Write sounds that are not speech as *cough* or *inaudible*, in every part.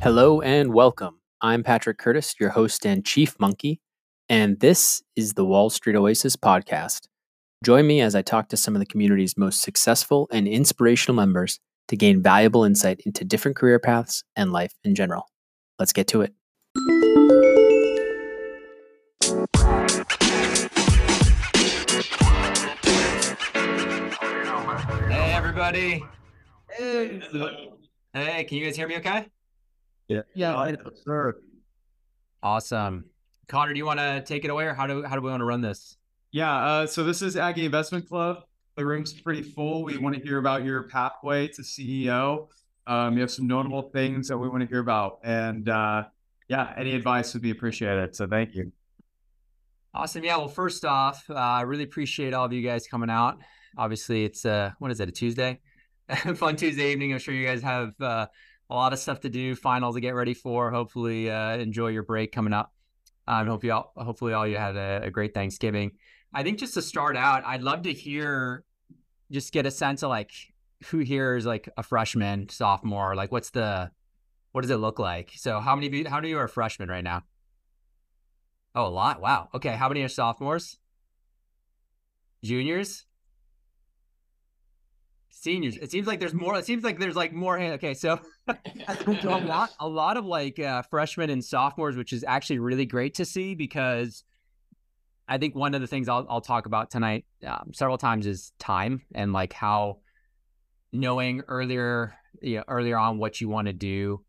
Hello and welcome. I'm Patrick Curtis, your host and chief monkey, and this is the Wall Street Oasis podcast. Join me as I talk to some of the community's most successful and inspirational members to gain valuable insight into different career paths and life in general. Let's get to it. Hey, everybody. Hey. Hey, can you guys hear me okay? Yeah. Yeah, sir. Awesome. Connor, do you want to take it away or how do, how do we want to run this? Yeah. Uh, so this is Aggie Investment Club. The room's pretty full. We want to hear about your pathway to CEO. Um, you have some notable things that we want to hear about. And uh, yeah, any advice would be appreciated. So thank you. Awesome. Yeah. Well, first off, uh, I really appreciate all of you guys coming out. Obviously, it's uh, what is it? A Tuesday, *laughs* fun Tuesday evening. I'm sure you guys have uh, a lot of stuff to do, final to get ready for. Hopefully, uh, enjoy your break coming up. Um, hope you all, hopefully all you had a, a great Thanksgiving. I think just to start out, I'd love to hear, just get a sense of like who here is like a freshman, sophomore. Like, what's the, what does it look like? So, how many of you, how many of you are freshmen right now? Oh, a lot. Wow. Okay. How many are sophomores? Juniors? Seniors. It seems like there's more. It seems like there's like more. Okay. So, so a lot, a lot of like uh, freshmen and sophomores, which is actually really great to see because I think one of the things I'll, I'll talk about tonight um, several times is time and like how knowing earlier, you know, earlier on what you want to do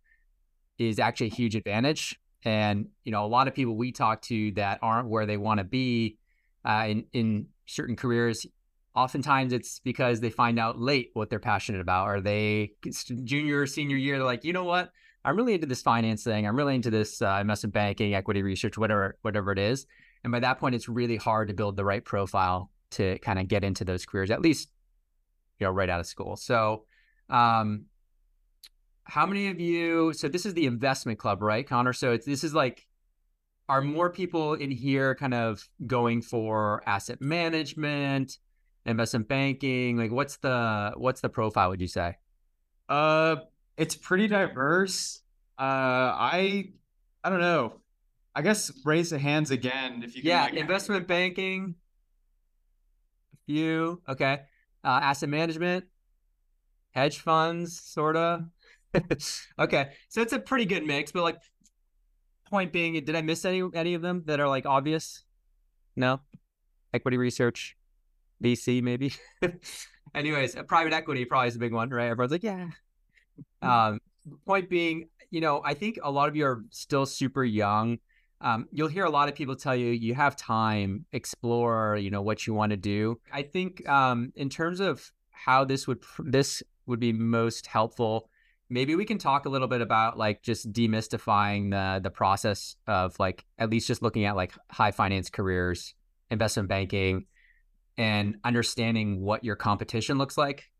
is actually a huge advantage. And you know, a lot of people we talk to that aren't where they want to be uh, in in certain careers. Oftentimes, it's because they find out late what they're passionate about, or they junior or senior year, they're like, you know what, I'm really into this finance thing. I'm really into this uh, investment banking, equity research, whatever whatever it is. And by that point, it's really hard to build the right profile to kind of get into those careers, at least you know right out of school. So, um, how many of you so this is the investment club right connor so it's this is like are more people in here kind of going for asset management investment banking like what's the what's the profile would you say? Uh, it's pretty diverse. Uh, I, I don't know. I guess raise the hands again if you. Can yeah like- investment banking. A few okay. Uh, asset management. Hedge funds sort of *laughs* okay so it's a pretty good mix but like point being did i miss any any of them that are like obvious? No? Equity research vc maybe. *laughs* Anyways private equity probably is a big one right? Everyone's like yeah. *laughs* Um point being you know i think a lot of you are still super young. Um, you'll hear a lot of people tell you you have time explore you know what you want to do. I think um, in terms of how this would this would be most helpful maybe we can talk a little bit about like just demystifying the the process of like at least just looking at like high finance careers investment banking and understanding what your competition looks like.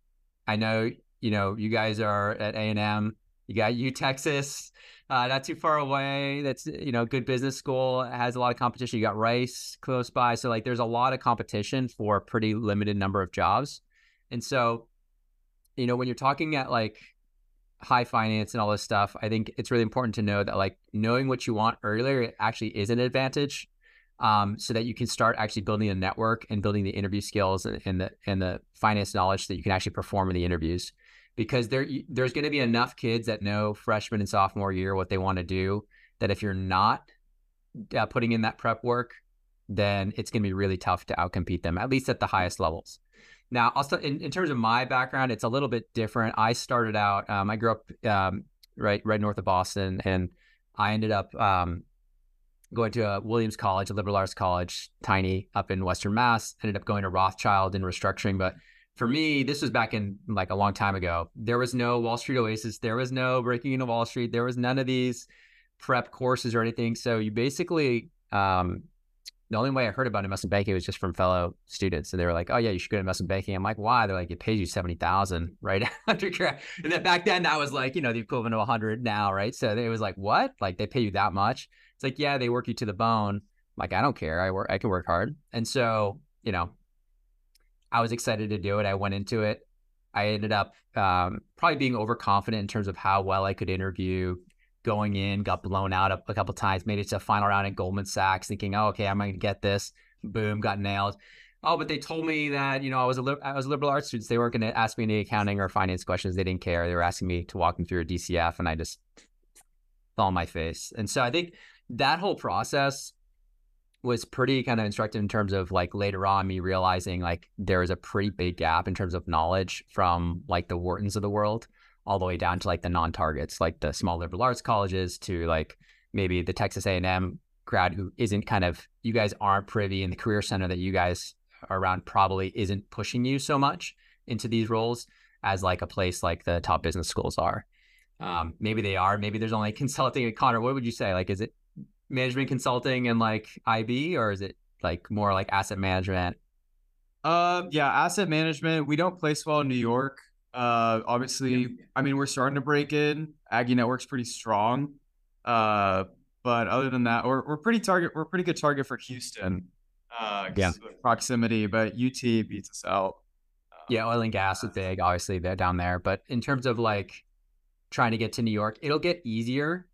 I know you know you guys are at a&m you got u texas uh, not too far away that's you know good business school has a lot of competition you got rice close by so like there's a lot of competition for a pretty limited number of jobs. And so you know when you're talking at like high finance and all this stuff i think it's really important to know that like knowing what you want earlier actually is an advantage um, so that you can start actually building a network and building the interview skills and, and the and the finance knowledge so that you can actually perform in the interviews. Because there there's going to be enough kids that know freshman and sophomore year what they want to do that if you're not uh, putting in that prep work then it's going to be really tough to outcompete them at least at the highest levels. Now also in, in terms of my background it's a little bit different. I started out um, i grew up um, right right north of boston and i ended up um, going to a williams college a liberal arts college tiny up in western mass ended up going to rothschild in restructuring but for me, this was back in like a long time ago. There was no Wall Street Oasis. There was no Breaking into Wall Street. There was none of these prep courses or anything. So you basically, um, the only way I heard about investment banking was just from fellow students, and they were like, "Oh yeah, you should go to investment banking." I'm like, "Why?" They're like, "It pays you seventy thousand *laughs* right after grad." And then back then, that was like you know the equivalent of a hundred now, right? So it was like, "What? Like they pay you that much?" It's like, "Yeah, they work you to the bone." Like I don't care. I work. I can work hard, and so you know I was excited to do it. I went into it. I ended up um, probably being overconfident in terms of how well I could interview, going in, got blown out a, a couple times, made it to a final round at Goldman Sachs, thinking, oh, okay, I'm going to get this. Boom, got nailed. Oh, but they told me that you know I was a li- I was a liberal arts student. They weren't going to ask me any accounting or finance questions. They didn't care. They were asking me to walk them through a DCF, and I just fell on my face. And so I think that whole process was pretty kind of instructive in terms of like later on me realizing like there was a pretty big gap in terms of knowledge from like the Whartons of the world all the way down to like the non-targets, like the small liberal arts colleges to like maybe the Texas A&M grad who isn't kind of you guys aren't privy in the career center that you guys are around probably isn't pushing you so much into these roles as like a place like the top business schools are. Um, maybe they are. Maybe there's only *laughs* consulting. At Connor, what would you say? Like, is it management consulting and like IB, or is it like more like asset management? Um, yeah, asset management. We don't place well in New York. Uh, obviously, I mean, we're starting to break in. Aggie Network's pretty strong. Uh, but other than that, we're, we're pretty target. We're pretty good target for Houston. Uh, yeah, proximity, but UT beats us out. yeah, oil and gas is big. Obviously, they're down there. But in terms of like trying to get to New York, it'll get easier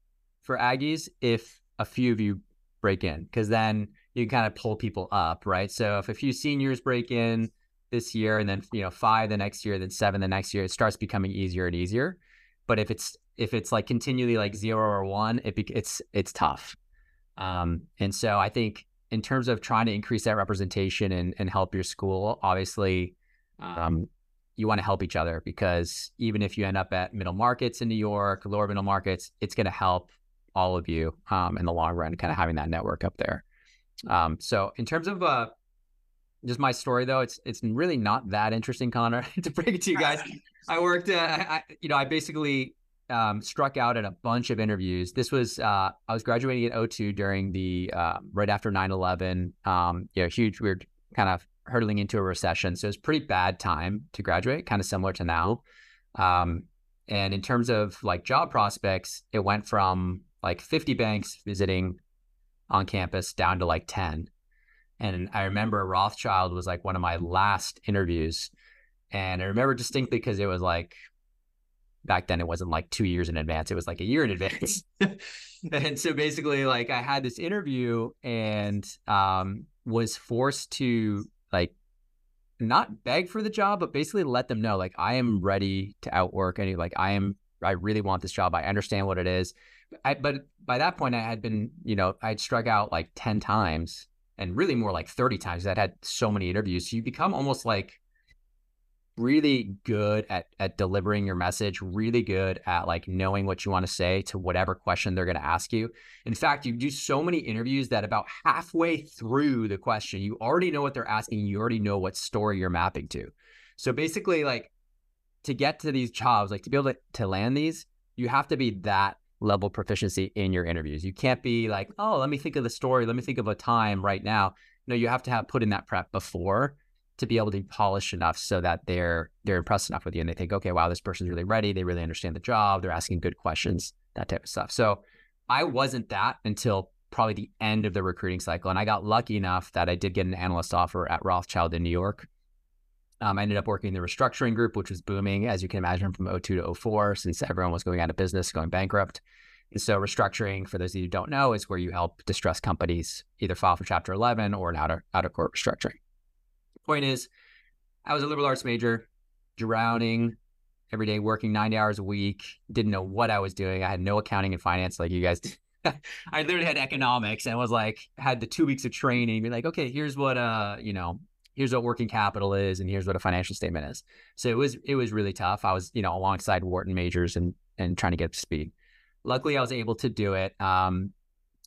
for Aggies if a few of you break in, because then you can kind of pull people up, right? So if a few seniors break in this year, and then you know five the next year, then seven the next year, it starts becoming easier and easier. But if it's if it's like continually like zero or one, it be, it's it's tough. Um, and so I think in terms of trying to increase that representation and, and help your school, obviously, um, you want to help each other because even if you end up at middle markets in New York, lower middle markets, it's going to help all of you um, in the long run, kind of having that network up there. Um, so in terms of uh, just my story though, it's it's really not that interesting, Connor, *laughs* to break it to you guys. *laughs* I worked, uh, I, you know, I basically um, struck out at a bunch of interviews. This was uh, I was graduating at O2 during the uh, right after 9/11. Um, you know, huge. We kind of hurtling into a recession, so it was pretty bad time to graduate, kind of similar to now. Um, and in terms of like job prospects, it went from like 50 banks visiting on campus down to like 10. And I remember Rothschild was like one of my last interviews. And I remember distinctly because it was like back then it wasn't like two years in advance, it was like a year in advance. *laughs* and so basically, like I had this interview and um, was forced to like not beg for the job, but basically let them know like I am ready to outwork any like I am I really want this job. I understand what it is. I, but by that point I had been, you know, I'd struck out like 10 times and really more like 30 times. I'd had so many interviews. So you become almost like really good at at delivering your message, really good at like knowing what you want to say to whatever question they're going to ask you. In fact, you do so many interviews that about halfway through the question, you already know what they're asking, you already know what story you're mapping to. So basically like to get to these jobs, like to be able to, to land these, you have to be that level proficiency in your interviews. You can't be like, "Oh, let me think of the story, let me think of a time right now." No, you have to have put in that prep before to be able to be polished enough so that they're they're impressed enough with you and they think, okay, wow, this person's really ready. They really understand the job. They're asking good questions, that type of stuff. So I wasn't that until probably the end of the recruiting cycle. And I got lucky enough that I did get an analyst offer at Rothschild in New York. Um, I ended up working in the restructuring group, which was booming, as you can imagine, from 02 to 04, since everyone was going out of business, going bankrupt. And so, restructuring, for those of you who don't know, is where you help distressed companies either file for Chapter 11 or an out of, out of court restructuring. Point is, I was a liberal arts major, drowning every day, working 90 hours a week, didn't know what I was doing. I had no accounting and finance like you guys. *laughs* I literally had economics and was like, had the two weeks of training, be like, okay, here's what, uh, you know, here's what working capital is and here's what a financial statement is. So it was, it was really tough. I was, you know, alongside Wharton majors and, and trying to get to speed. Luckily, I was able to do it. Um,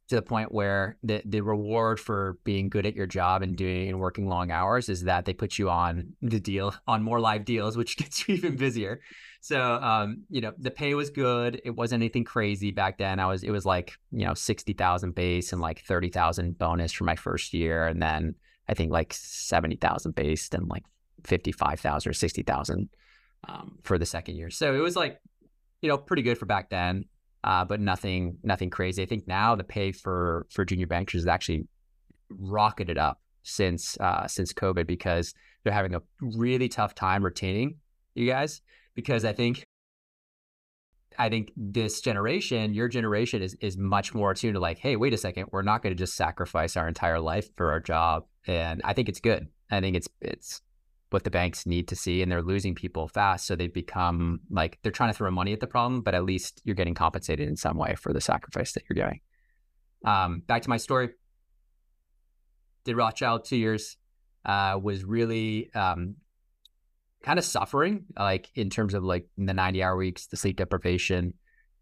to the point where the the reward for being good at your job and doing and working long hours is that they put you on the deal on more live deals, which *laughs* gets you even busier. So um, you know, the pay was good. It wasn't anything crazy back then. I was it was like, you know, sixty thousand base and like thirty thousand bonus for my first year. And then I think like seventy thousand base and like fifty five thousand or sixty thousand um, for the second year. So it was like, you know, pretty good for back then uh, but nothing nothing crazy. I think now the pay for for junior bankers has actually rocketed up since uh, since COVID because they're having a really tough time retaining you guys because I think I think this generation, your generation, is is much more attuned to like, hey, wait a second, we're not going to just sacrifice our entire life for our job, and I think it's good. I think it's it's what the banks need to see, and they're losing people fast, so they've become like they're trying to throw money at the problem, but at least you're getting compensated in some way for the sacrifice that you're doing. Um, back to my story. Did Rothschild two years, uh, was really um, kind of suffering, like in terms of like the 90 hour weeks, the sleep deprivation.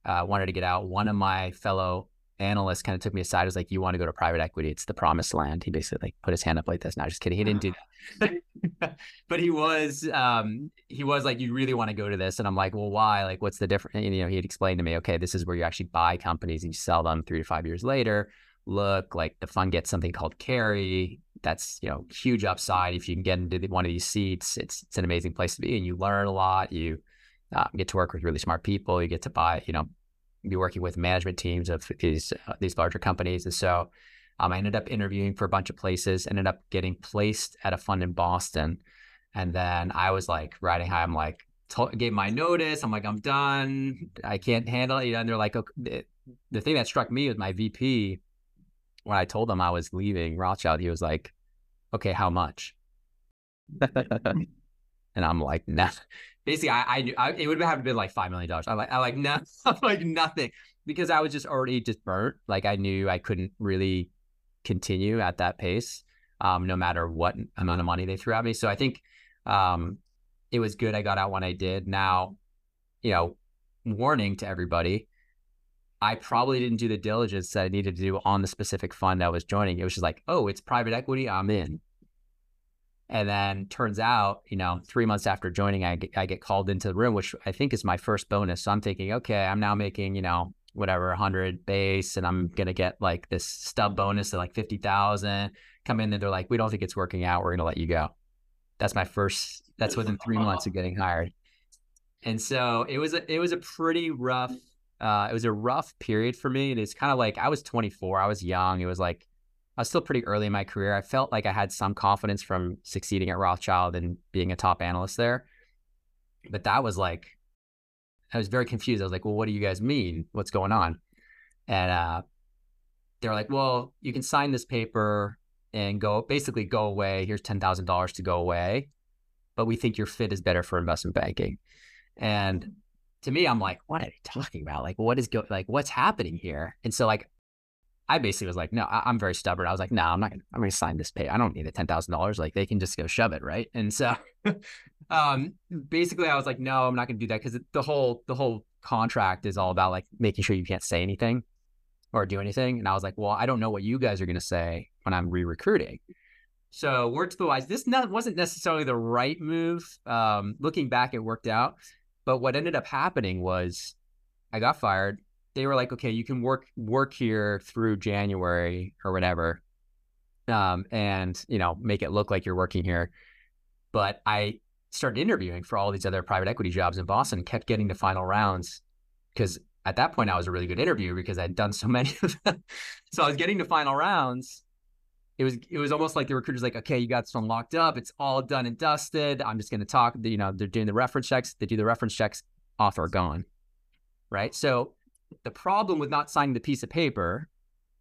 Uh, wanted to get out. One of my fellow analysts kind of took me aside. Was like, "You want to go to private equity? It's the promised land." He basically like put his hand up like this. Not just kidding. He didn't do that, *laughs* but he was um, he was like, "You really want to go to this?" And I'm like, "Well, why? Like, what's the difference?" And, you know, he had explained to me, "Okay, this is where you actually buy companies and you sell them three to five years later." Look, like the fund gets something called carry that's you know huge upside if you can get into one of these seats. It's it's an amazing place to be, and you learn a lot. You uh, get to work with really smart people. You get to buy, you know, be working with management teams of these uh, these larger companies. And so, um, I ended up interviewing for a bunch of places. Ended up getting placed at a fund in Boston, and then I was like riding high. I'm like, told, gave my notice. I'm like, I'm done. I can't handle it. You know, and they're like, okay. the thing that struck me was my VP. When I told him I was leaving Rothschild, he was like, okay, how much? *laughs* and I'm like, nah. Basically, I, I knew I, it would have been like five million dollars. I'm like, I like no, *laughs* like nothing because I was just already just burnt. Like I knew I couldn't really continue at that pace, um, no matter what amount of money they threw at me. So I think um, it was good I got out when I did. Now, you know, warning to everybody, I probably didn't do the diligence that I needed to do on the specific fund I was joining. It was just like, oh, it's private equity, I'm in. And then turns out, you know, three months after joining, I get, I get called into the room, which I think is my first bonus. So I'm thinking, okay, I'm now making, you know, whatever, 100 base, and I'm going to get like this stub bonus of like 50,000. Come in and they're like, we don't think it's working out. We're going to let you go. That's my first, that's within *laughs* three months of getting hired. And so it was a, it was a pretty rough uh, it was a rough period for me. And it's kind of like I was 24, I was young. It was like I was still pretty early in my career. I felt like I had some confidence from succeeding at Rothschild and being a top analyst there. But that was like, I was very confused. I was like, well, what do you guys mean? What's going on? And uh, they're like, well, you can sign this paper and go basically go away. Here's $10,000 to go away. But we think your fit is better for investment banking. And to me, I'm like, what are they talking about? Like, what is go like what's happening here? And so like I basically was like, no, I- am very stubborn. I was like, no, I'm not gonna I'm gonna sign this pay. I don't need the ten thousand dollars. Like they can just go shove it, right? And so *laughs* um basically I was like, no, I'm not gonna do that because the whole the whole contract is all about like making sure you can't say anything or do anything. And I was like, well, I don't know what you guys are gonna say when I'm re-recruiting. So word to the wise, this not, wasn't necessarily the right move. Um, looking back, it worked out. But what ended up happening was I got fired. They were like, okay, you can work work here through January or whatever. Um, and you know, make it look like you're working here. But I started interviewing for all these other private equity jobs in Boston, kept getting to final rounds because at that point I was a really good interviewer because I'd done so *laughs* many of them. so I was getting to final rounds it was it was almost like the recruiter's like, okay, you got this one locked up. It's all done and dusted. I'm just going to talk. You know, they're doing the reference checks. They do the reference checks. Offer gone. Right. So the problem with not signing the piece of paper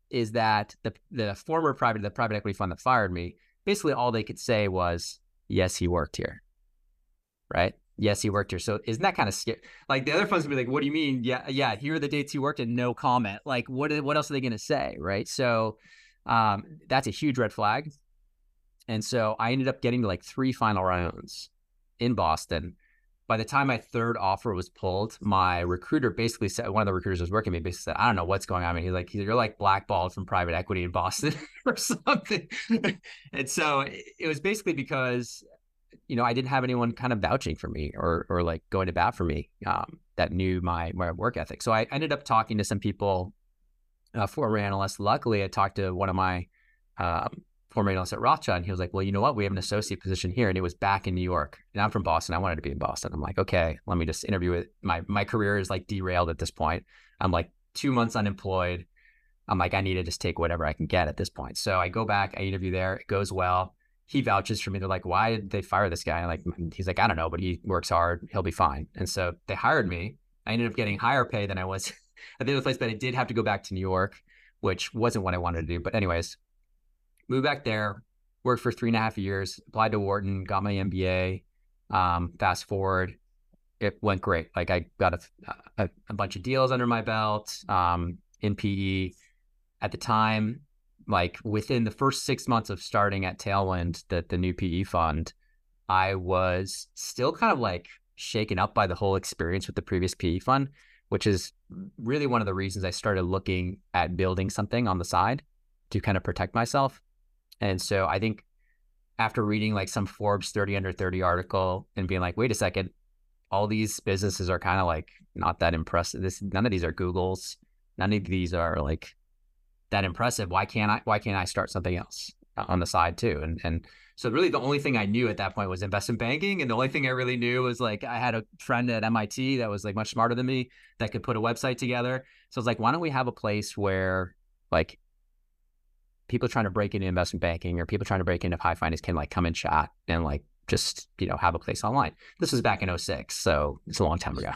is that the the former private the private equity fund that fired me basically all they could say was yes he worked here. Right. Yes, he worked here. So isn't that kind of scary? Like the other funds would be like, "What do you mean? Yeah, yeah. Here are the dates he worked, and no comment. Like, what? What else are they going to say? Right? So, um, that's a huge red flag. And so I ended up getting like three final rounds in Boston. By the time my third offer was pulled, my recruiter basically said, one of the recruiters was working with me basically said, I don't know what's going on. And he's like, you're like blackballed from private equity in Boston *laughs* or something. *laughs* and so it was basically because, you know, I didn't have anyone kind of vouching for me or, or like going to bat for me um, that knew my, my work ethic. So I ended up talking to some people uh, former analyst. Luckily, I talked to one of my uh, former analyst at Rothschild, and he was like, "Well, you know what? We have an associate position here, and it was back in New York. And I'm from Boston. I wanted to be in Boston. I'm like, okay, let me just interview it. My my career is like derailed at this point. I'm like two months unemployed. I'm like, I need to just take whatever I can get at this point. So I go back, I interview there. It goes well. He vouches for me. They're like, why did they fire this guy? And like, mm, he's like, I don't know, but he works hard. He'll be fine. And so they hired me. I ended up getting higher pay than I was *laughs* at the other place, but I did have to go back to New York, which wasn't what I wanted to do. But anyways, moved back there, worked for three and a half years, applied to Wharton, got my MBA. Um, fast forward, it went great. Like I got a, a, a bunch of deals under my belt um, in PE. At the time, like within the first six months of starting at Tailwind, the, the new PE fund, I was still kind of like shaken up by the whole experience with the previous PE fund, which is really one of the reasons I started looking at building something on the side to kind of protect myself. And so I think after reading like some Forbes 30 under 30 article and being like, wait a second, all these businesses are kind of like not that impressive. This none of these are Google's. None of these are like that impressive. Why can't I why can't I start something else on the side too? And and so really the only thing I knew at that point was investment banking. And the only thing I really knew was like I had a friend at MIT that was like much smarter than me that could put a website together. So I was like, why don't we have a place where like people trying to break into investment banking or people trying to break into high finance can like come and chat and like just, you know, have a place online. This was back in 06, so it's a long time ago.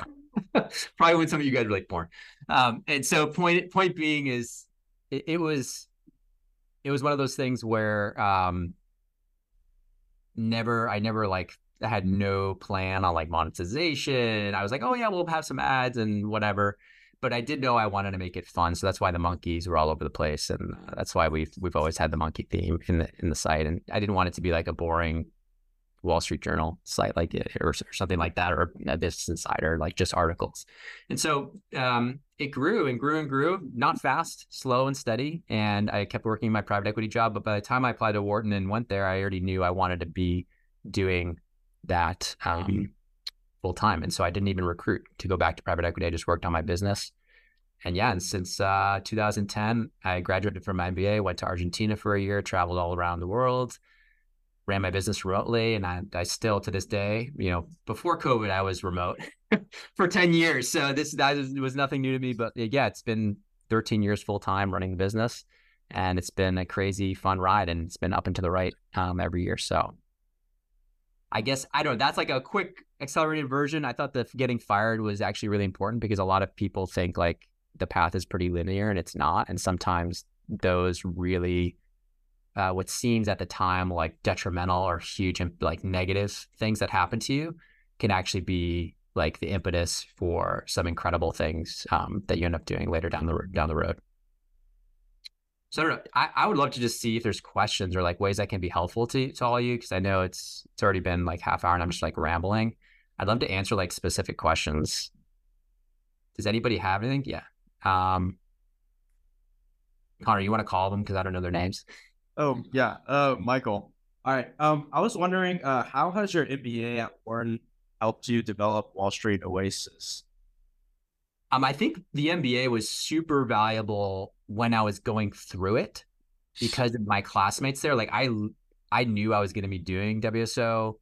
*laughs* Probably when some of you guys were like born. Um, and so point point being is it, it, was it was one of those things where um never I never like had no plan on like monetization. I was like, oh yeah, we'll have some ads and whatever but I did know I wanted to make it fun, so that's why the monkeys were all over the place, and uh, that's why we've we've always had the monkey theme in the in the site. And I didn't want it to be like a boring Wall Street Journal site like it or, or something like that, or a Business Insider, like just articles. And so um, it grew and grew and grew, not fast, slow and steady. And I kept working my private equity job, but by the time I applied to Wharton and went there, I already knew I wanted to be doing that. Um, full time. And so I didn't even recruit to go back to private equity. I just worked on my business. And yeah, and since uh, 2010, I graduated from my MBA, went to Argentina for a year, traveled all around the world, ran my business remotely. And I, I still, to this day, you know, before COVID, I was remote *laughs* for 10 years. So this that was nothing new to me. But yeah, it's been 13 years full time running the business. And it's been a crazy, fun ride. And it's been up and to the right um, every year. So I guess I don't know. That's like a quick accelerated version. I thought the getting fired was actually really important because a lot of people think like the path is pretty linear and it's not. And sometimes those really, uh, what seems at the time like detrimental or huge and like negative things that happen to you can actually be like the impetus for some incredible things um, that you end up doing later down the down the road. So I don't know. I, I would love to just see if there's questions or like ways that can be helpful to, to all you because I know it's it's already been like half hour and I'm just like rambling. I'd love to answer like specific questions. Does anybody have anything? Yeah. Um, Connor, you want to call them because I don't know their names. Oh yeah, uh, Michael. All right. Um, I was wondering, uh, how has your MBA at Wharton helped you develop Wall Street Oasis? Um, I think the MBA was super valuable when I was going through it because of my classmates there. Like I, I knew I was going to be doing WSO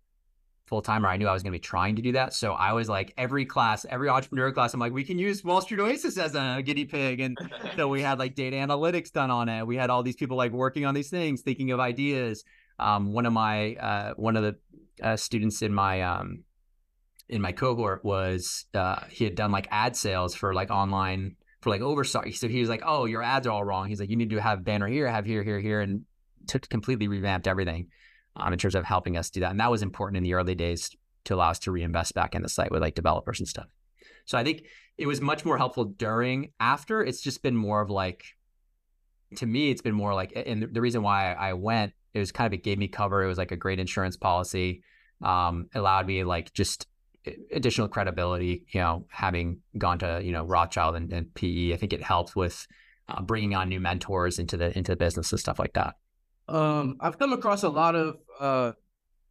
full time, or I knew I was going to be trying to do that. So I was like, every class, every entrepreneur class, I'm like, we can use Wall Street Oasis as a guinea pig, and so we had like data analytics done on it. We had all these people like working on these things, thinking of ideas. Um, one of my, uh, one of the uh, students in my um, in my cohort was uh, he had done like ad sales for like online for like oversight. So he was like, "Oh, your ads are all wrong." He's like, "You need to have banner here, have here, here, here," and completely revamped everything um, in terms of helping us do that. And that was important in the early days to allow us to reinvest back in the site with like developers and stuff. So I think it was much more helpful during. After, it's just been more of like, to me, it's been more like, and the reason why I went, it was kind of it gave me cover. It was like a great insurance policy. Um, allowed me like just additional credibility, you know, having gone to, you know, Rothschild and, and PE, I think it helped with uh, bringing on new mentors into the, into the business and stuff like that. Um, I've come across a lot of, uh,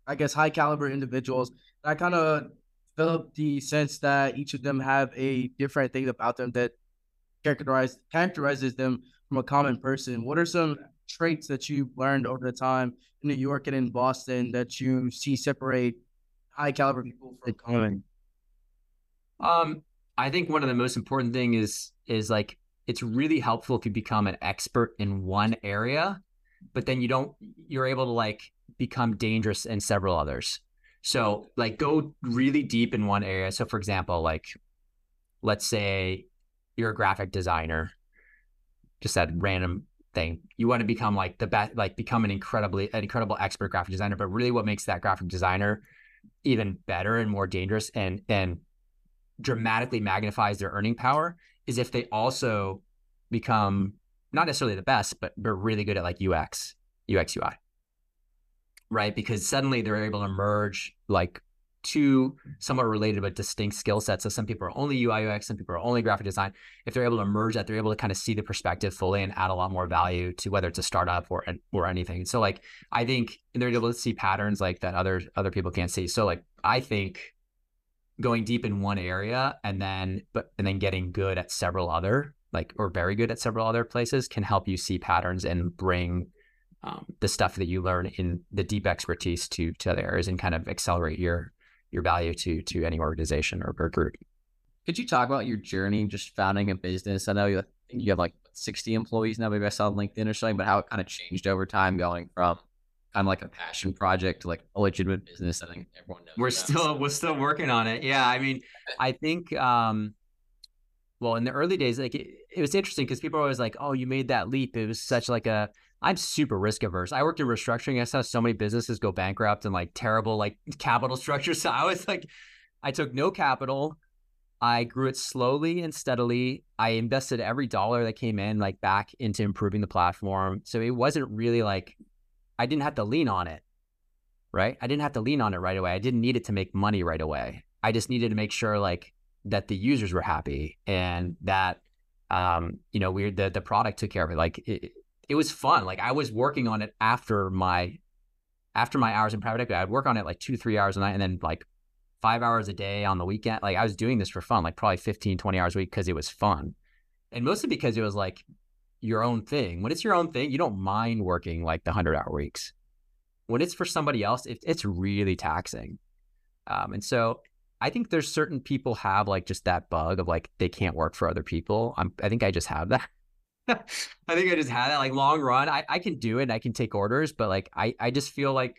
I guess, high caliber individuals. I kind of developed the sense that each of them have a different thing about them that characterize characterizes them from a common person. What are some traits that you've learned over the time in New York and in Boston that you see separate high caliber people from common? Um, I think one of the most important thing is is like it's really helpful if you become an expert in one area, but then you don't you're able to like become dangerous in several others. So like go really deep in one area. So for example, like let's say you're a graphic designer, just that random thing. You want to become like the best, like become an incredibly, an incredible expert graphic designer. But really, what makes that graphic designer even better and more dangerous and and dramatically magnifies their earning power is if they also become not necessarily the best, but but really good at like UX, UX UI. Right. Because suddenly they're able to merge like two somewhat related but distinct skill sets. So some people are only UI UX, some people are only graphic design. If they're able to merge that, they're able to kind of see the perspective fully and add a lot more value to whether it's a startup or or anything. So like I think they're able to see patterns like that other other people can't see. So like I think going deep in one area and then but and then getting good at several other like or very good at several other places can help you see patterns and bring um, the stuff that you learn in the deep expertise to to other areas and kind of accelerate your your value to to any organization or, or group. Could you talk about your journey just founding a business? I know you you have like 60 employees now, maybe I saw on LinkedIn or something, but how it kind of changed over time going from kind of like a passion project to like a legitimate business. I think everyone knows. We're still we're still working on it. Yeah, I mean, I think um well in the early days like it, it was interesting because people are always like, "Oh, you made that leap." It was such like a I'm super risk averse. I worked in restructuring. I saw so many businesses go bankrupt and like terrible like *laughs* capital structures. So I was like, I took no capital. I grew it slowly and steadily. I invested every dollar that came in like back into improving the platform. So it wasn't really like I didn't have to lean on it, right? I didn't have to lean on it right away. I didn't need it to make money right away. I just needed to make sure like that the users were happy and that um you know we the the product took care of it. Like it, it was fun. Like I was working on it after my after my hours in private equity. I'd work on it like two three hours a night and then like five hours a day on the weekend. Like I was doing this for fun, like probably 15, 20 hours a week because it was fun. And mostly because it was like your own thing. When it's your own thing, you don't mind working like the 100 hour weeks. When it's for somebody else, it, it's really taxing. Um, and so I think there's certain people have like just that bug of like they can't work for other people. I'm, I think I just have that. *laughs* I think I just had that like long run. I, I can do it. I can take orders, but like I, I just feel like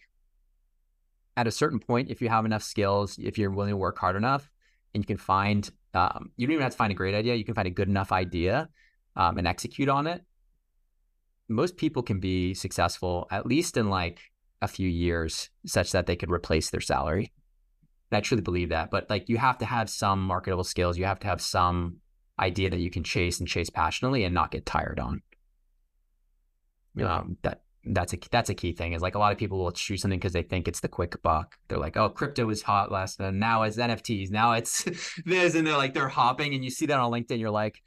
at a certain point, if you have enough skills, if you're willing to work hard enough, and you can find, um, you don't even have to find a great idea. You can find a good enough idea um, and execute on it. Most people can be successful at least in like a few years, such that they could replace their salary. I truly believe that. But like you have to have some marketable skills. You have to have some idea that you can chase and chase passionately and not get tired on. Yeah. Um, that that's a that's a key thing. Is like a lot of people will choose something because they think it's the quick buck. They're like, oh, crypto is hot last, and now it's NFTs. Now it's *laughs* this, and they're like they're hopping, and you see that on LinkedIn. You're like,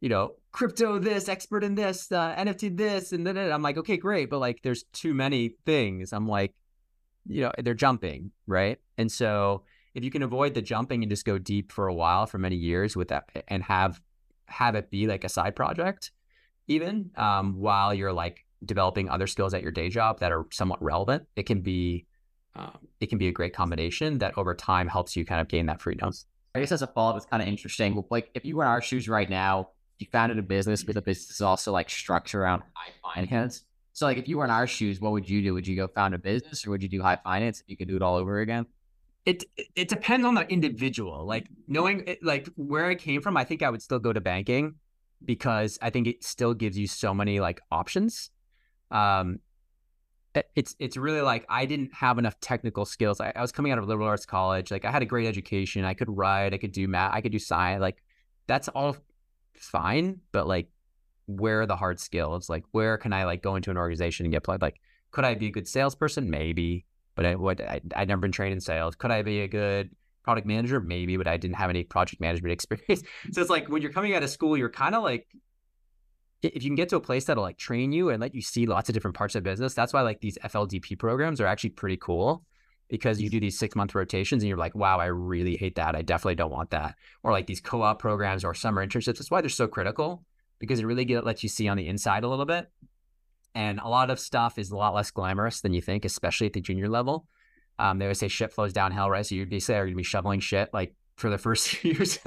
you know, crypto this, expert in this, uh, NFT this, and then I'm like, okay, great, but like, there's too many things. I'm like, you know, they're jumping, right? And so if you can avoid the jumping and just go deep for a while for many years with that and have have it be like a side project even um, while you're like developing other skills at your day job that are somewhat relevant it can be um, it can be a great combination that over time helps you kind of gain that freedom i guess as a follow-up it's kind of interesting like if you were in our shoes right now you founded a business but the business is also like structured around high finance so like if you were in our shoes what would you do would you go found a business or would you do high finance if you could do it all over again it it depends on the individual. Like knowing it, like where I came from, I think I would still go to banking because I think it still gives you so many like options. Um, it's it's really like I didn't have enough technical skills. I, I was coming out of liberal arts college. Like I had a great education. I could write. I could do math. I could do science. Like that's all fine. But like, where are the hard skills? Like where can I like go into an organization and get plugged? Like, could I be a good salesperson? Maybe but I would I, I'd never been trained in sales. Could I be a good product manager? Maybe, but I didn't have any project management *laughs* experience. so it's like when you're coming out of school, you're kind of like if you can get to a place that'll like train you and let you see lots of different parts of business, that's why like these FLDP programs are actually pretty cool because you do these six month rotations and you're like, wow, I really hate that. I definitely don't want that. Or like these co op programs or summer internships. That's why they're so critical because it really lets you see on the inside a little bit. And a lot of stuff is a lot less glamorous than you think, especially at the junior level. Um, they always say shit flows downhill, right? So you'd be say, are you be shoveling shit like for the *laughs* first few years,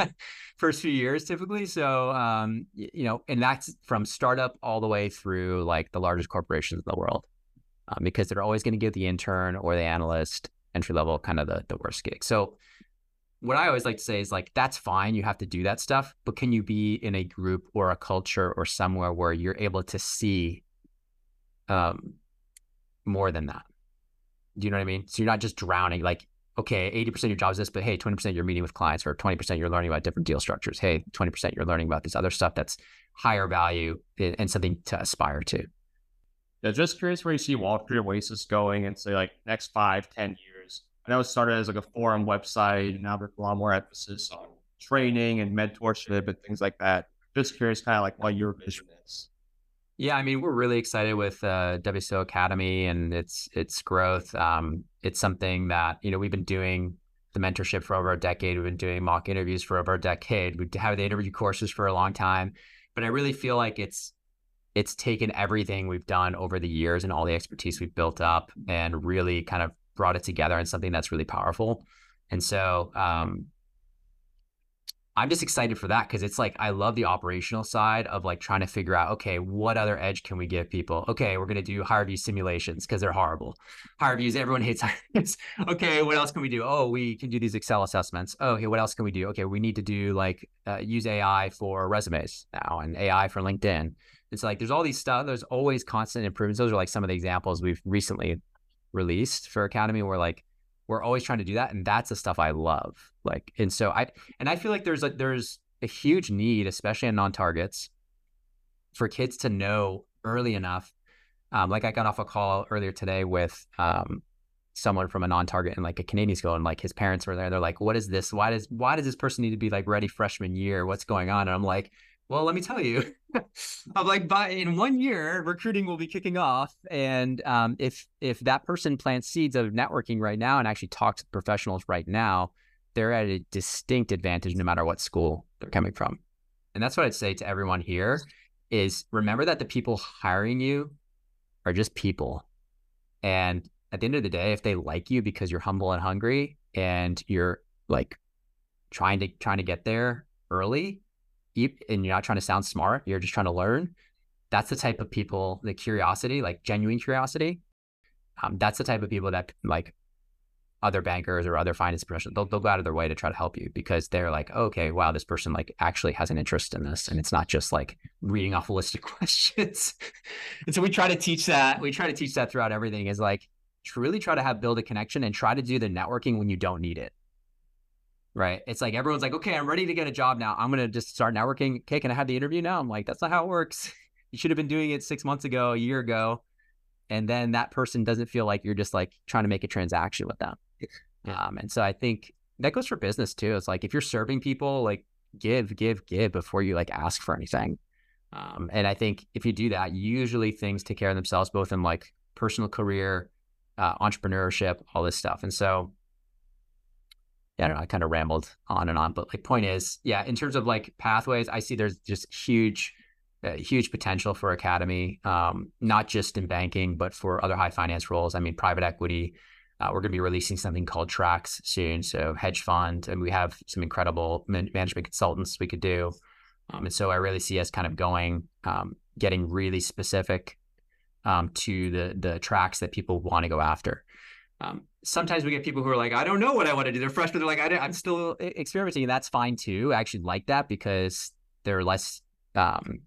first few years typically. So um, you know, and that's from startup all the way through like the largest corporations in the world, um, because they're always going to give the intern or the analyst entry level kind of the the worst gig. So what I always like to say is like, that's fine. You have to do that stuff, but can you be in a group or a culture or somewhere where you're able to see um, more than that? Do you know what I mean? So you're not just drowning. Like, okay, 80% of your job is this, but hey, 20% you're meeting with clients or 20% you're learning about different deal structures. Hey, 20% you're learning about this other stuff that's higher value and something to aspire to. Yeah, just curious where you see Wall Street Oasis going and say like next five, ten years. I know it started as like a forum website, and now there's a lot more emphasis on training and mentorship and things like that. Just curious, kind of like what your vision is. Yeah, I mean, we're really excited with uh, WSO Academy and its its growth. Um, it's something that you know we've been doing the mentorship for over a decade. We've been doing mock interviews for over a decade. We have the interview courses for a long time, but I really feel like it's it's taken everything we've done over the years and all the expertise we've built up and really kind of brought it together in something that's really powerful. And so um, I'm just excited for that because it's like I love the operational side of like trying to figure out okay, what other edge can we give people? Okay, we're gonna do HireVue simulations because they're horrible. HireVues, everyone hates HireVues. *laughs* okay, what else can we do? Oh, we can do these Excel assessments. Oh, okay, what else can we do? Okay, we need to do like uh, use AI for resumes now and AI for LinkedIn. It's like there's all these stuff. There's always constant improvements. Those are like some of the examples we've recently released for Academy We're like we're always trying to do that and that's the stuff i love like and so i and i feel like there's a there's a huge need especially in non-targets for kids to know early enough um, like i got off a call earlier today with um, someone from a non-target in like a canadian school and like his parents were there they're like what is this? Why does why does this person need to be like ready freshman year? What's going on? And i'm like well, let me tell you, *laughs* I'm like, by in one year, recruiting will be kicking off, and um, if if that person plants seeds of networking right now and actually talks to professionals right now, they're at a distinct advantage no matter what school they're coming from. And that's what I'd say to everyone here: is remember that the people hiring you are just people, and at the end of the day, if they like you because you're humble and hungry and you're like trying to trying to get there early and you're not trying to sound smart, you're just trying to learn. That's the type of people, the curiosity, like genuine curiosity. Um, that's the type of people that like other bankers or other finance professionals, they'll, they'll go out of their way to try to help you because they're like, oh, okay, wow, this person like actually has an interest in this. And it's not just like reading off a list of *laughs* questions. and so we try to teach that. We try to teach that throughout everything is like truly try to have build a connection and try to do the networking when you don't need it right? It's like everyone's like, okay, I'm ready to get a job now. I'm gonna just start networking. Okay, can I have the interview now? I'm like, that's not how it works. *laughs* You should have been doing it six months ago, a year ago, and then that person doesn't feel like you're just like trying to make a transaction with them. Yeah. Um, and so I think that goes for business too. It's like if you're serving people, like give, give, give before you like ask for anything. Um, and I think if you do that, usually things take care of themselves, both in like personal career, uh, entrepreneurship, all this stuff. And so yeah, I don't know, I kind of rambled on and on, but like point is, yeah, in terms of like pathways, I see there's just huge, uh, huge potential for Academy, um, not just in banking, but for other high finance roles. I mean, private equity. Uh, we're going to be releasing something called Tracks soon. So hedge fund, and we have some incredible man- management consultants we could do. Um, and so I really see us kind of going, um, getting really specific um, to the the tracks that people want to go after. Um, sometimes we get people who are like, I don't know what I want to do. They're freshmen. They're like, I am still experimenting. And that's fine too. I actually like that because they're less, um,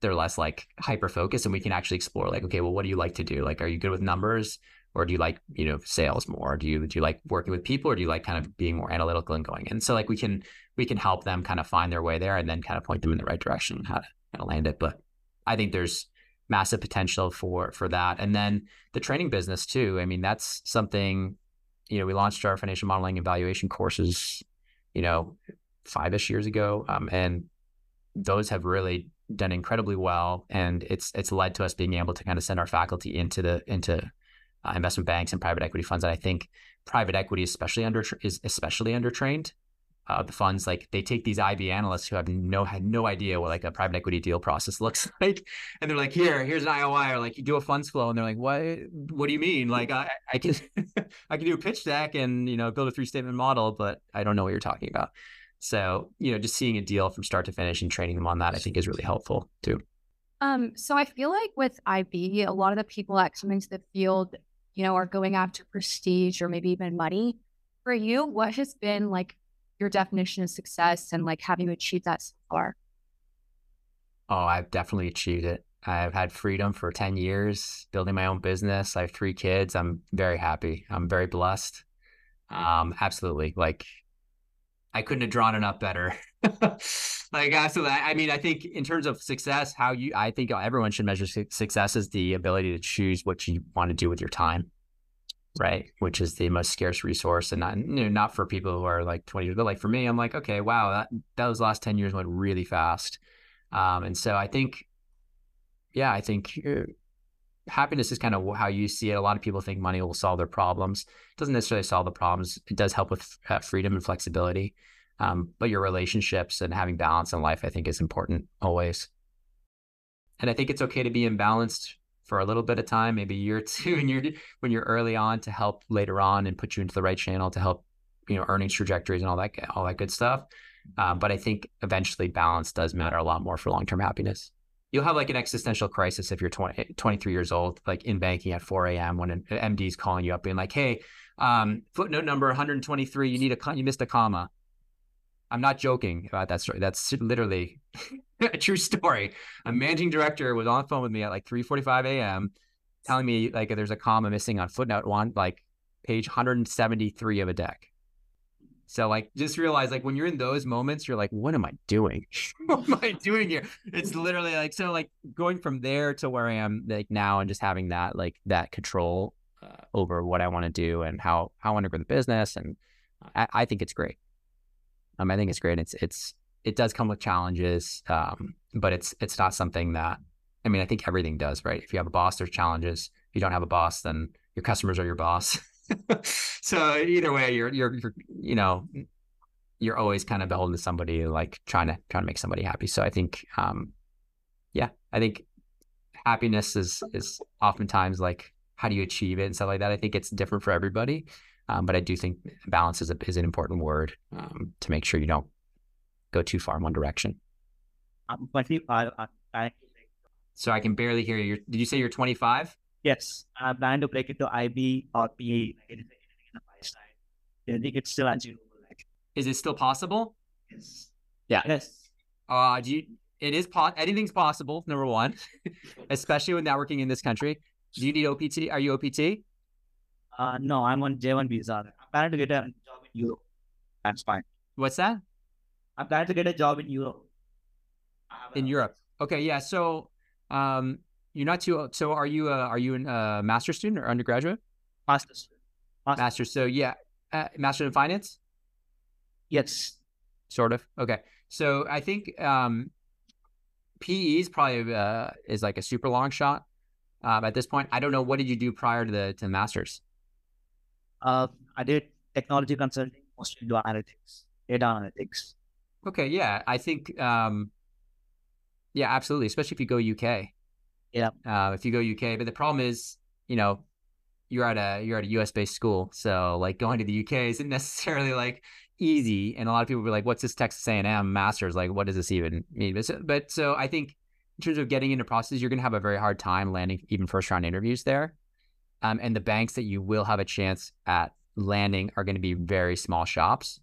they're less like hyper focused and we can actually explore like, okay, well, what do you like to do? Like, are you good with numbers or do you like, you know, sales more? Do you, do you like working with people or do you like kind of being more analytical and going? And so like we can, we can help them kind of find their way there and then kind of point them in the right direction, how to kind of land it. But I think there's, massive potential for for that. And then the training business too. I mean, that's something, you know, we launched our financial modeling and valuation courses, you know, five-ish years ago. Um, and those have really done incredibly well. And it's it's led to us being able to kind of send our faculty into the into uh, investment banks and private equity funds. And I think private equity especially under is especially undertrained uh, the funds like they take these IB analysts who have no had no idea what like a private equity deal process *laughs* looks like, and they're like, here, here's an IOI, or like you do a funds flow, and they're like, what? What do you mean? Like I, I can *laughs* I can do a pitch deck and you know build a three statement model, but I don't know what you're talking about. So you know, just seeing a deal from start to finish and training them on that, I think, is really helpful too. Um, so I feel like with IB, a lot of the people that come into the field, you know, are going after prestige or maybe even money For you, what has been like your definition of success and like have you achieved that so far? Oh, I've definitely achieved it. I've had freedom for 10 years, building my own business. I have three kids. I'm very happy. I'm very blessed. Um, absolutely. Like I couldn't have drawn it up better. *laughs* like absolutely. I mean, I think in terms of success, how you, I think everyone should measure su- success as the ability to choose what you want to do with your time, right? Which is the most scarce resource, and not you know, not for people who are like twenty years, but like for me, I'm like, okay, wow, that those last ten years went really fast, um, and so I think, yeah, I think. Uh, happiness is kind of how you see it. A lot of people think money will solve their problems. It doesn't necessarily solve the problems. It does help with uh, freedom and flexibility. Um, but your relationships and having balance in life, I think, is important always. And I think it's okay to be imbalanced for a little bit of time, maybe a year or two, and you're when you're early on to help later on and put you into the right channel to help, you know, earnings trajectories and all that all that good stuff. Um, but I think eventually balance does matter a lot more for long term happiness you'll have like an existential crisis if you're 20, 23 years old, like in banking at 4 a.m. when an MD is calling you up being like, hey, um, footnote number 123, you need a, you missed a comma. I'm not joking about that story. That's literally *laughs* a true story. A managing director was on the phone with me at like 3:45 a.m. telling me like there's a comma missing on footnote one, like page 173 of a deck. So like just realize like when you're in those moments, you're like, what am I doing? *laughs* what am I doing here? It's literally like so like going from there to where I am like now and just having that like that control uh, over what I want to do and how how I want to grow the business and I, I think it's great. Um, I think it's great. It's it's it does come with challenges, um, but it's it's not something that I mean I think everything does right. If you have a boss, there's challenges. If you don't have a boss, then your customers are your boss. *laughs* so either way, you're you're you're you know you're always kind of beholden to somebody like trying to trying to make somebody happy. So I think um yeah, I think happiness is is oftentimes like how do you achieve it and stuff like that. I think it's different for everybody. Um, but I do think balance is a, is an important word um, to make sure you don't go too far in one direction. I'm 25. I, so I can barely hear you. Did you say you're 25? Yes, I plan to break it to IB or PE in, the price time. I think it's still achievable. Is it still possible? Yes. Yeah. Yes. Uh, do you, it is po- anything's possible. Number one, *laughs* especially with networking in this country. Do you need OPT? Are you OPT? Uh, no, I'm on J1 visa. I'm planning to get a job in Europe. That's fine. What's that? I'm planning to get a job in Europe. In Europe. Okay, yeah. So, um, you're not too. Old. So, are you? Uh, are you a uh, master student or undergraduate? Master's. Master. Master. So, yeah, uh, master in finance. Yes. Sort of. Okay. So, I think um, PE is probably uh, is like a super long shot. Um, at this point, I don't know. What did you do prior to the to masters? Uh, I did technology consulting, mostly do analytics, data analytics. Okay, yeah, I think, um, yeah, absolutely, especially if you go UK. Yeah. Uh, if you go UK, but the problem is, you know, you're at a you're at a US based school, so like going to the UK isn't *laughs* necessarily like easy. And a lot of people be like, "What's this Texas A&M Masters like? What does this even mean?" But so, but so I think in terms of getting into processes, you're going to have a very hard time landing even first round interviews there. Um, and the banks that you will have a chance at landing are going to be very small shops.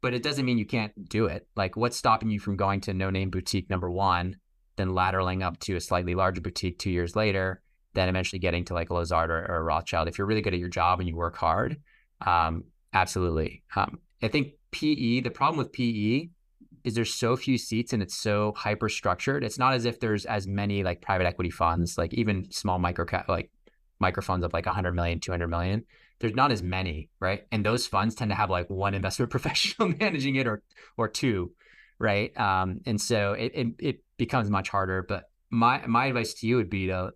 But it doesn't mean you can't do it. Like, what's stopping you from going to no name boutique number one, then lateraling up to a slightly larger boutique two years later, then eventually getting to like a Lazard or, or a Rothschild? If you're really good at your job and you work hard, um, absolutely. Um, I think PE, the problem with PE is there's so few seats and it's so hyper structured. It's not as if there's as many like private equity funds, like even small micro cap, like micro funds of like 100 million, 200 million. There's not as many, right? And those funds tend to have like one investment *laughs* professional managing it or or two, right? Um, and so it, it it becomes much harder. But my my advice to you would be to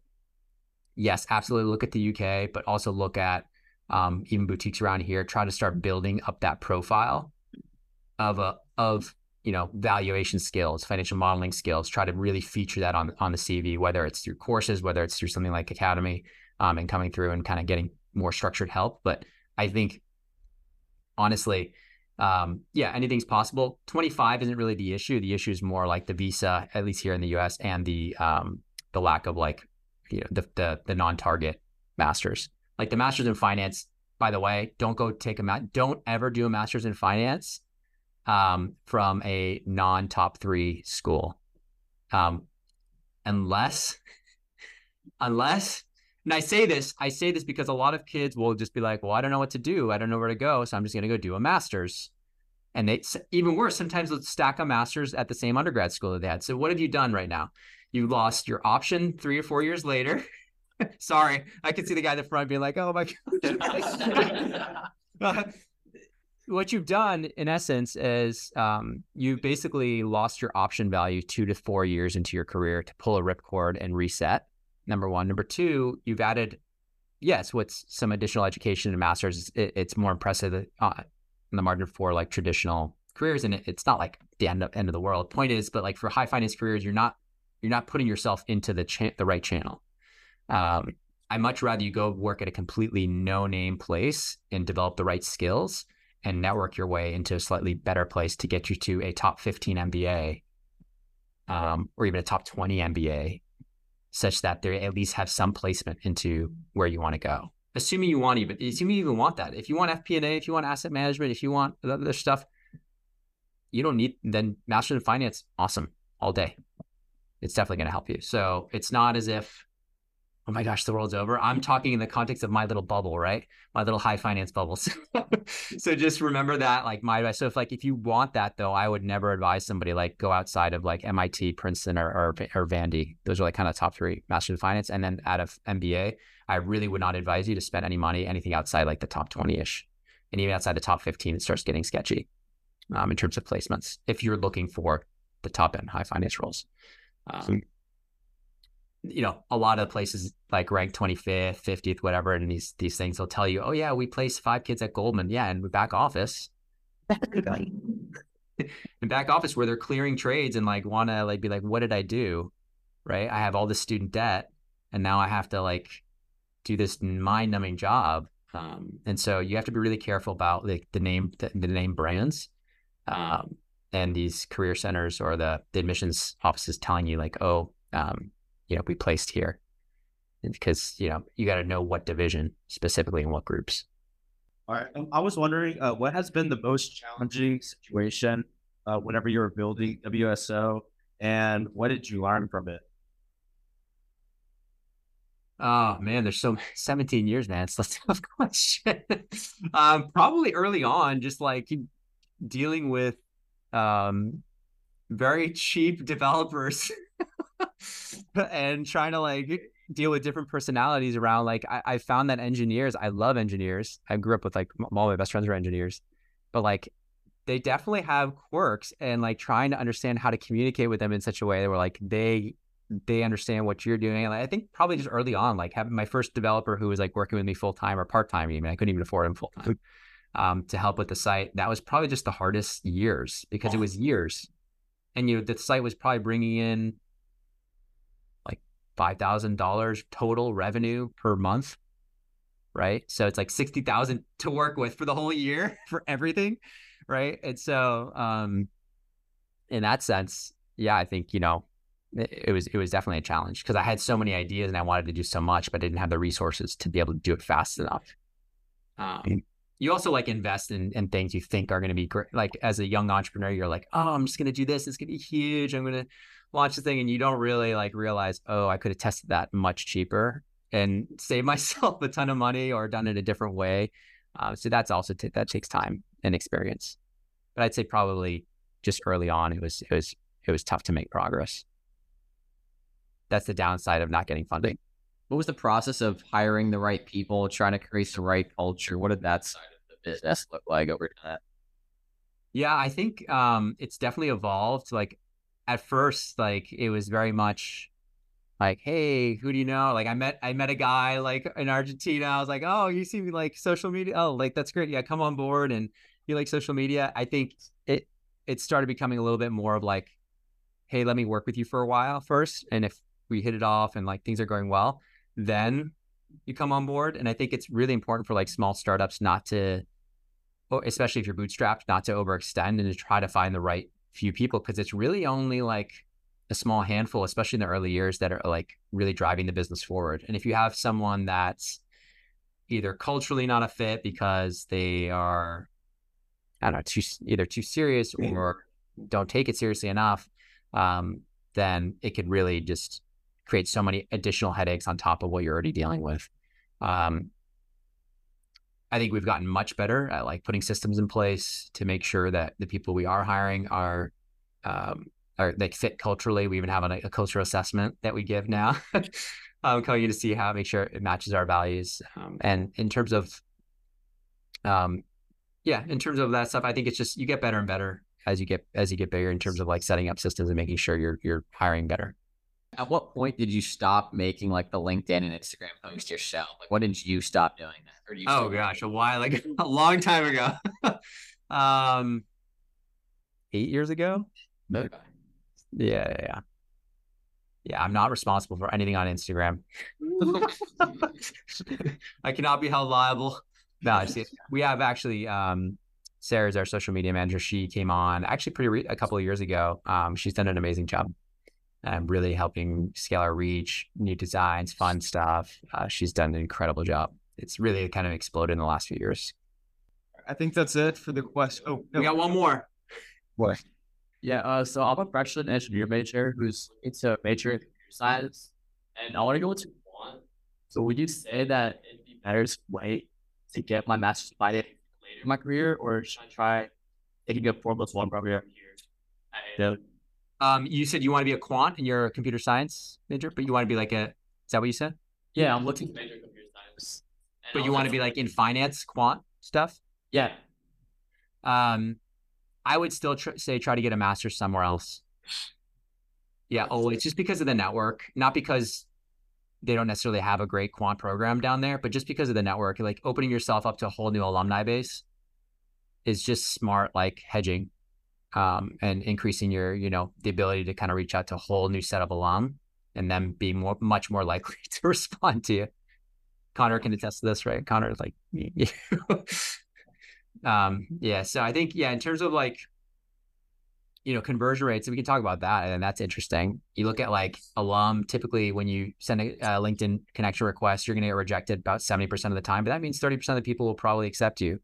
yes, absolutely look at the UK, but also look at um, even boutiques around here. Try to start building up that profile of a of you know valuation skills, financial modeling skills. Try to really feature that on on the CV, whether it's through courses, whether it's through something like Academy, um, and coming through and kind of getting more structured help. But I think honestly, um, yeah, anything's possible. 25 isn't really the issue. The issue is more like the visa, at least here in the US, and the um, the lack of like you know the the, the non-target masters. Like the masters in finance, by the way, don't go take a mat. Don't ever do a master's in finance um, from a non top three school, um, unless, *laughs* unless. And I say this, I say this because a lot of kids will just be like, "Well, I don't know what to do. I don't know where to go, so I'm just going to go do a master's." And they even worse, sometimes they'll stack a master's at the same undergrad school that they had. So what have you done right now? You lost your option three or four years later. *laughs* Sorry, I can see the guy in the front being like, "Oh my *laughs* god." *laughs* what you've done, in essence, is um, you basically lost your option value two to four years into your career to pull a ripcord and reset. Number one. Number two, you've added, yes, what's some additional education and masters. It, it's more impressive uh, in the margin for like traditional careers, and it, it's not like the end of, end of the world. Point is, but like for high finance careers, you're not you're not putting yourself into the cha- the right channel. Um, I much rather you go work at a completely no name place and develop the right skills and network your way into a slightly better place to get you to a top 15 MBA um, or even a top 20 MBA, such that they at least have some placement into where you want to go. Assuming you want even, assuming you even want that. If you want FP&A, if you want asset management, if you want other stuff, you don't need then master in finance. Awesome, all day. It's definitely going to help you. So it's not as if oh my gosh, the world's over. I'm talking in the context of my little bubble, right? My little high finance bubbles. *laughs* so just remember that, like my advice. So if like if you want that though, I would never advise somebody like go outside of like MIT, Princeton, or or, or Vandy. Those are like kind of top three master in finance. And then out of MBA, I really would not advise you to spend any money anything outside like the top twenty ish, and even outside the top fifteen, it starts getting sketchy um, in terms of placements. If you're looking for the top end high finance roles. Um, you know, a lot of places like rank 25th, 50th, whatever, and these these things will tell you, oh yeah, we placed five kids at Goldman. Yeah, and we back office. in *laughs* back office where they're clearing trades and like wanna like be like, what did I do? Right. I have all this student debt and now I have to like do this mind numbing job. Um, and so you have to be really careful about like the name the, the name brands. Um, and these career centers or the, the admissions offices telling you like, oh, um, you know, we placed here because, you know, you got to know what division specifically and what groups. All right. Um, I was wondering uh, what has been the most challenging situation uh, whenever you were building WSO and what did you learn from it? Oh man, there's so *laughs* 17 years, man. It's a *laughs* tough question. um, probably early on, just like dealing with um, very cheap *laughs* developers *laughs* and trying to like deal with different personalities around like I, I found that engineers i love engineers. I grew up with like all my best friends are engineers. But like they definitely have quirks and like trying to understand how to communicate with them in such a way where like they they understand what you're doing. And i think probably just early on like having my first developer who was like working with me full-time or part-time even i couldn't even afford him full-time um, to help with the site. That was probably just the hardest years because it was years. And you know the site was probably bringing in $5,000 total revenue per month, right? So it's like 60,000 to work with for the whole year *laughs* for everything, right? And so um in that sense, yeah, I think, you know, it, it was it was definitely a challenge because I had so many ideas and I wanted to do so much, but I didn't have the resources to be able to do it fast enough. Um, you also like invest in, in things you think are going to be great. Like as a young entrepreneur, you're like, oh, I'm just going to do this. It's going to be huge. I'm going to launch the thing and you don't really like realize, oh, I could have tested that much cheaper and saved *laughs* myself a ton of money or done it a different way. Uh, so that's also t- that takes time and experience. But I'd say probably just early on, it was it was it was tough to make progress. That's the downside of not getting funding. What was the process of hiring the right people, trying to create the right culture? What did that side of the business look like over that? Yeah, I think um, it's definitely evolved. Like at first, like it was very much like, hey, who do you know? Like I met I met a guy like in Argentina. I was like, oh, you see me like social media? Oh, like that's great. Yeah, come on board and you like social media. I think it it started becoming a little bit more of like, hey, let me work with you for a while first. And if we hit it off and like things are going well, then you come on board. And I think it's really important for like small startups not to especially if you're bootstrapped, not to overextend and to try to find the right few people because it's really only like a small handful, especially in the early years, that are like really driving the business forward. And if you have someone that's either culturally not a fit because they are, I don't know, too either too serious or don't take it seriously enough, um, then it could really just create so many additional headaches on top of what you're already dealing with. Um, I think we've gotten much better at like putting systems in place to make sure that the people we are hiring are um, are they fit culturally. We even have a, a cultural assessment that we give now, *laughs* um, calling you to see how make sure it matches our values. Um, and in terms of, um, yeah, in terms of that stuff, I think it's just you get better and better as you get as you get bigger in terms of like setting up systems and making sure you're you're hiring better. At what point did you stop making like the LinkedIn and Instagram posts yourself? Like, when did you stop doing that? Or do you Oh still- gosh, a while like *laughs* a long time ago. *laughs* um, eight years ago. Okay. Yeah, yeah, yeah. Yeah, I'm not responsible for anything on Instagram. *laughs* I cannot be held liable. No, it's- it- we have actually um Sarah's our social media manager. She came on actually pretty re- a couple of years ago. Um, she's done an amazing job. Um, really helping scale our reach, new designs, fun stuff. Uh, she's done an incredible job. It's really kind of exploded in the last few years. I think that's it for the question. Oh, no. We got one more. What? Yeah, uh, so I'm a freshman engineer major who's into major in computer science, and I want to go into one. So would you say that it'd be better to wait to get my master's in finance later in my career, or should I try taking a four plus one program here? at AU? Um, you said you want to be a quant and you're a computer science major, but you want to be like a, is that what you said? Yeah, I'm looking to major computer science. But you want to be like in finance quant stuff? yeah, Um, I would still tr- say try to get a master's somewhere else. Yeah, always just because of the network, not because they don't necessarily have a great quant program down there, but just because of the network, like opening yourself up to a whole new alumni base is just smart, like hedging, um, and increasing your, you know, the ability to kind of reach out to a whole new set of alum and then be more, much more likely *laughs* to respond to you. Connor can attest to this, right? Connor is like, *laughs* um, yeah. So I think, yeah, in terms of like, you know, conversion rates, we can talk about that, and that's interesting. You look at like alum. Typically, when you send a, a LinkedIn connection request, you're going to get rejected about seventy percent of the time, but that means thirty percent of the people will probably accept you.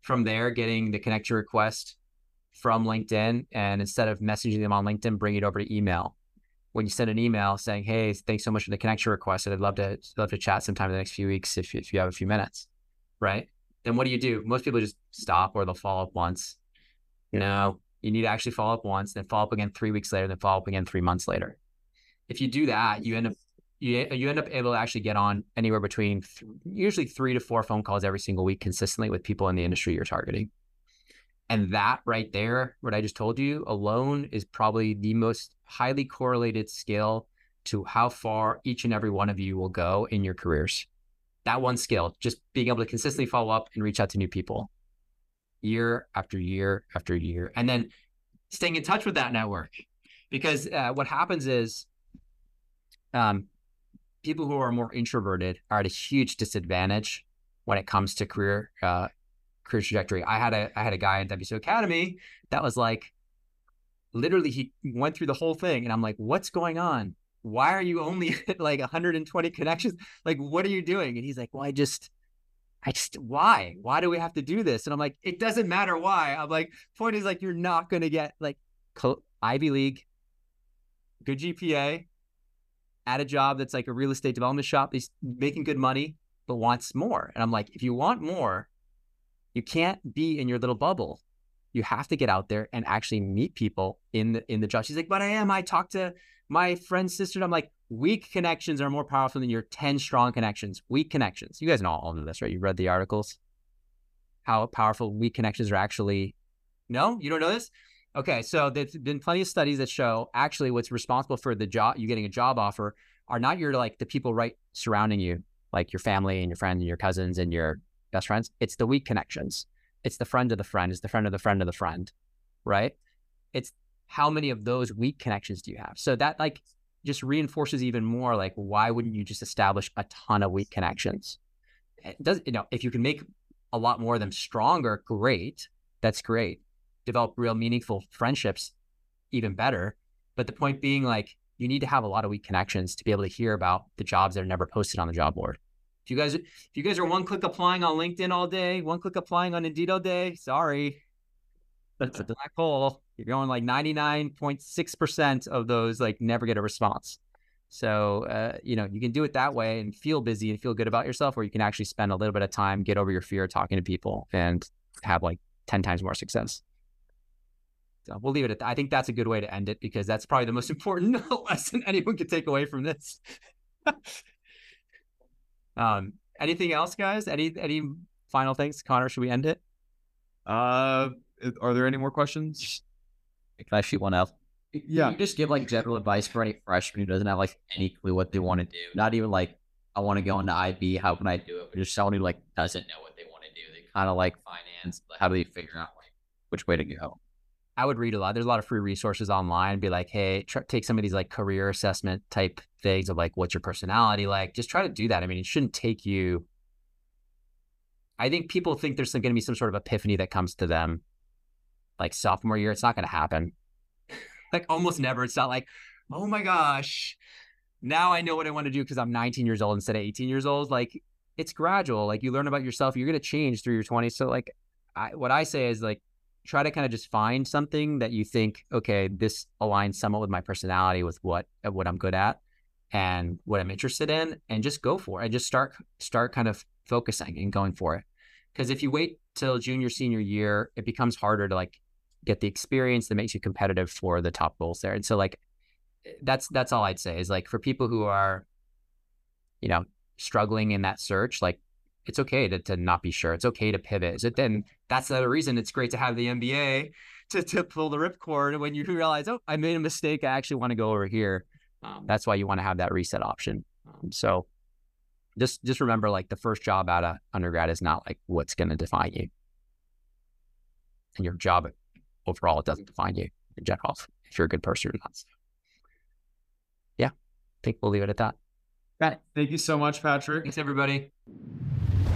From there, getting the connection request from LinkedIn, and instead of messaging them on LinkedIn, bring it over to email. When you send an email saying, "Hey, thanks so much for the connection request, and I'd love to love to chat sometime in the next few weeks if if you have a few minutes," right? Then what do you do? Most people just stop, or they'll follow up once. You know, you need to actually follow up once, then follow up again three weeks later, then follow up again three months later. If you do that, you end up you, you end up able to actually get on anywhere between th- usually three to four phone calls every single week consistently with people in the industry you're targeting. And that right there, what I just told you alone is probably the most highly correlated skill to how far each and every one of you will go in your careers. That one skill, just being able to consistently follow up and reach out to new people year after year after year. And then staying in touch with that network. Because uh, what happens is um, people who are more introverted are at a huge disadvantage when it comes to career uh, career trajectory. I had a I had a guy at WSO Academy that was like literally he went through the whole thing and I'm like, what's going on? Why are you only *laughs* at like 120 connections? Like, what are you doing? And he's like, well, I just I just why? Why do we have to do this? And I'm like, it doesn't matter why. I'm like, point is like you're not gonna get like Ivy League, good GPA, at a job that's like a real estate development shop. He's making good money, but wants more. And I'm like, if you want more, you can't be in your little bubble. You have to get out there and actually meet people in the in the job. She's like, but I am. I talk to my friend's sister. And I'm like, weak connections are more powerful than your 10 strong connections. Weak connections. You guys know all of this, right? You read the articles. How powerful weak connections are actually. No, you don't know this? Okay, so there's been plenty of studies that show actually what's responsible for the job you getting a job offer are not your like the people right surrounding you, like your family and your friends and your cousins and your best friends. It's the weak connections. It's the friend of the friend. It's the friend of the friend of the friend, right? It's how many of those weak connections do you have? So that like just reinforces even more like why wouldn't you just establish a ton of weak connections? It does you know if you can make a lot more of them stronger, great. That's great. Develop real meaningful friendships, even better. But the point being like you need to have a lot of weak connections to be able to hear about the jobs that are never posted on the job board. If you guys if you guys are one click applying on LinkedIn all day, one click applying on Indeed all day, sorry. That's a black hole. You're going like 99.6% of those like never get a response. So, uh, you know, you can do it that way and feel busy and feel good about yourself, or you can actually spend a little bit of time, get over your fear talking to people and have like 10 times more success. So we'll leave it at that. I think that's a good way to end it because that's probably the most *laughs* important *laughs* lesson anyone could take away from this. *laughs* um, anything else, guys? Any any final things? Connor, should we end it? Uh, are there any more questions? Can I shoot one out? Yeah. You just give like general advice for any freshman who doesn't have like any clue what they want to do. Not even like I want to go into IB. How can I do it? But just someone who like doesn't know what they want to do. They kind of like finance. How do they figure out like which way to go? I would read a lot. There's a lot of free resources online. Be like, hey, take some of these like career assessment type things of like, what's your personality like? Just try to do that. I mean, it shouldn't take you. I think people think there's going to be some sort of epiphany that comes to them, like sophomore year. It's not going to happen. like almost never. It's not like, oh my gosh, now I know what I want to do because I'm 19 years old instead of 18 years old. Like it's gradual. Like you learn about yourself. You're going to change through your 20s. So like, I, what I say is like try to kind of just find something that you think, okay, this aligns somewhat with my personality, with what uh, what I'm good at, and what I'm interested in, and just go for it. And just start start kind of focusing and going for it. Because if you wait till junior senior year, it becomes harder to like get the experience that makes you competitive for the top goals there. And so like that's that's all I'd say is like for people who are, you know, struggling in that search, like it's okay to, to not be sure. It's okay to pivot. Is it then that's the reason it's great to have the MBA to, to pull the ripcord when you realize, oh, I made a mistake. I actually want to go over here. Um, that's why you want to have that reset option. Um, so just just remember like the first job out of undergrad is not like what's going to define you. And your job overall, it doesn't define you in general if you're a good person or not. Yeah, I think we'll leave it at that. Thank you so much, Patrick. Thanks, everybody.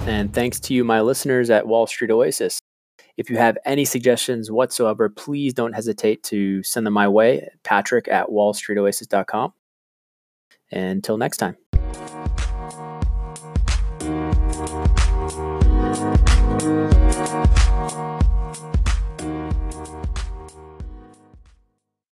And thanks to you, my listeners at Wall Street Oasis. If you have any suggestions whatsoever, please don't hesitate to send them my way, patrick at wallstreetoasis.com. Until next time.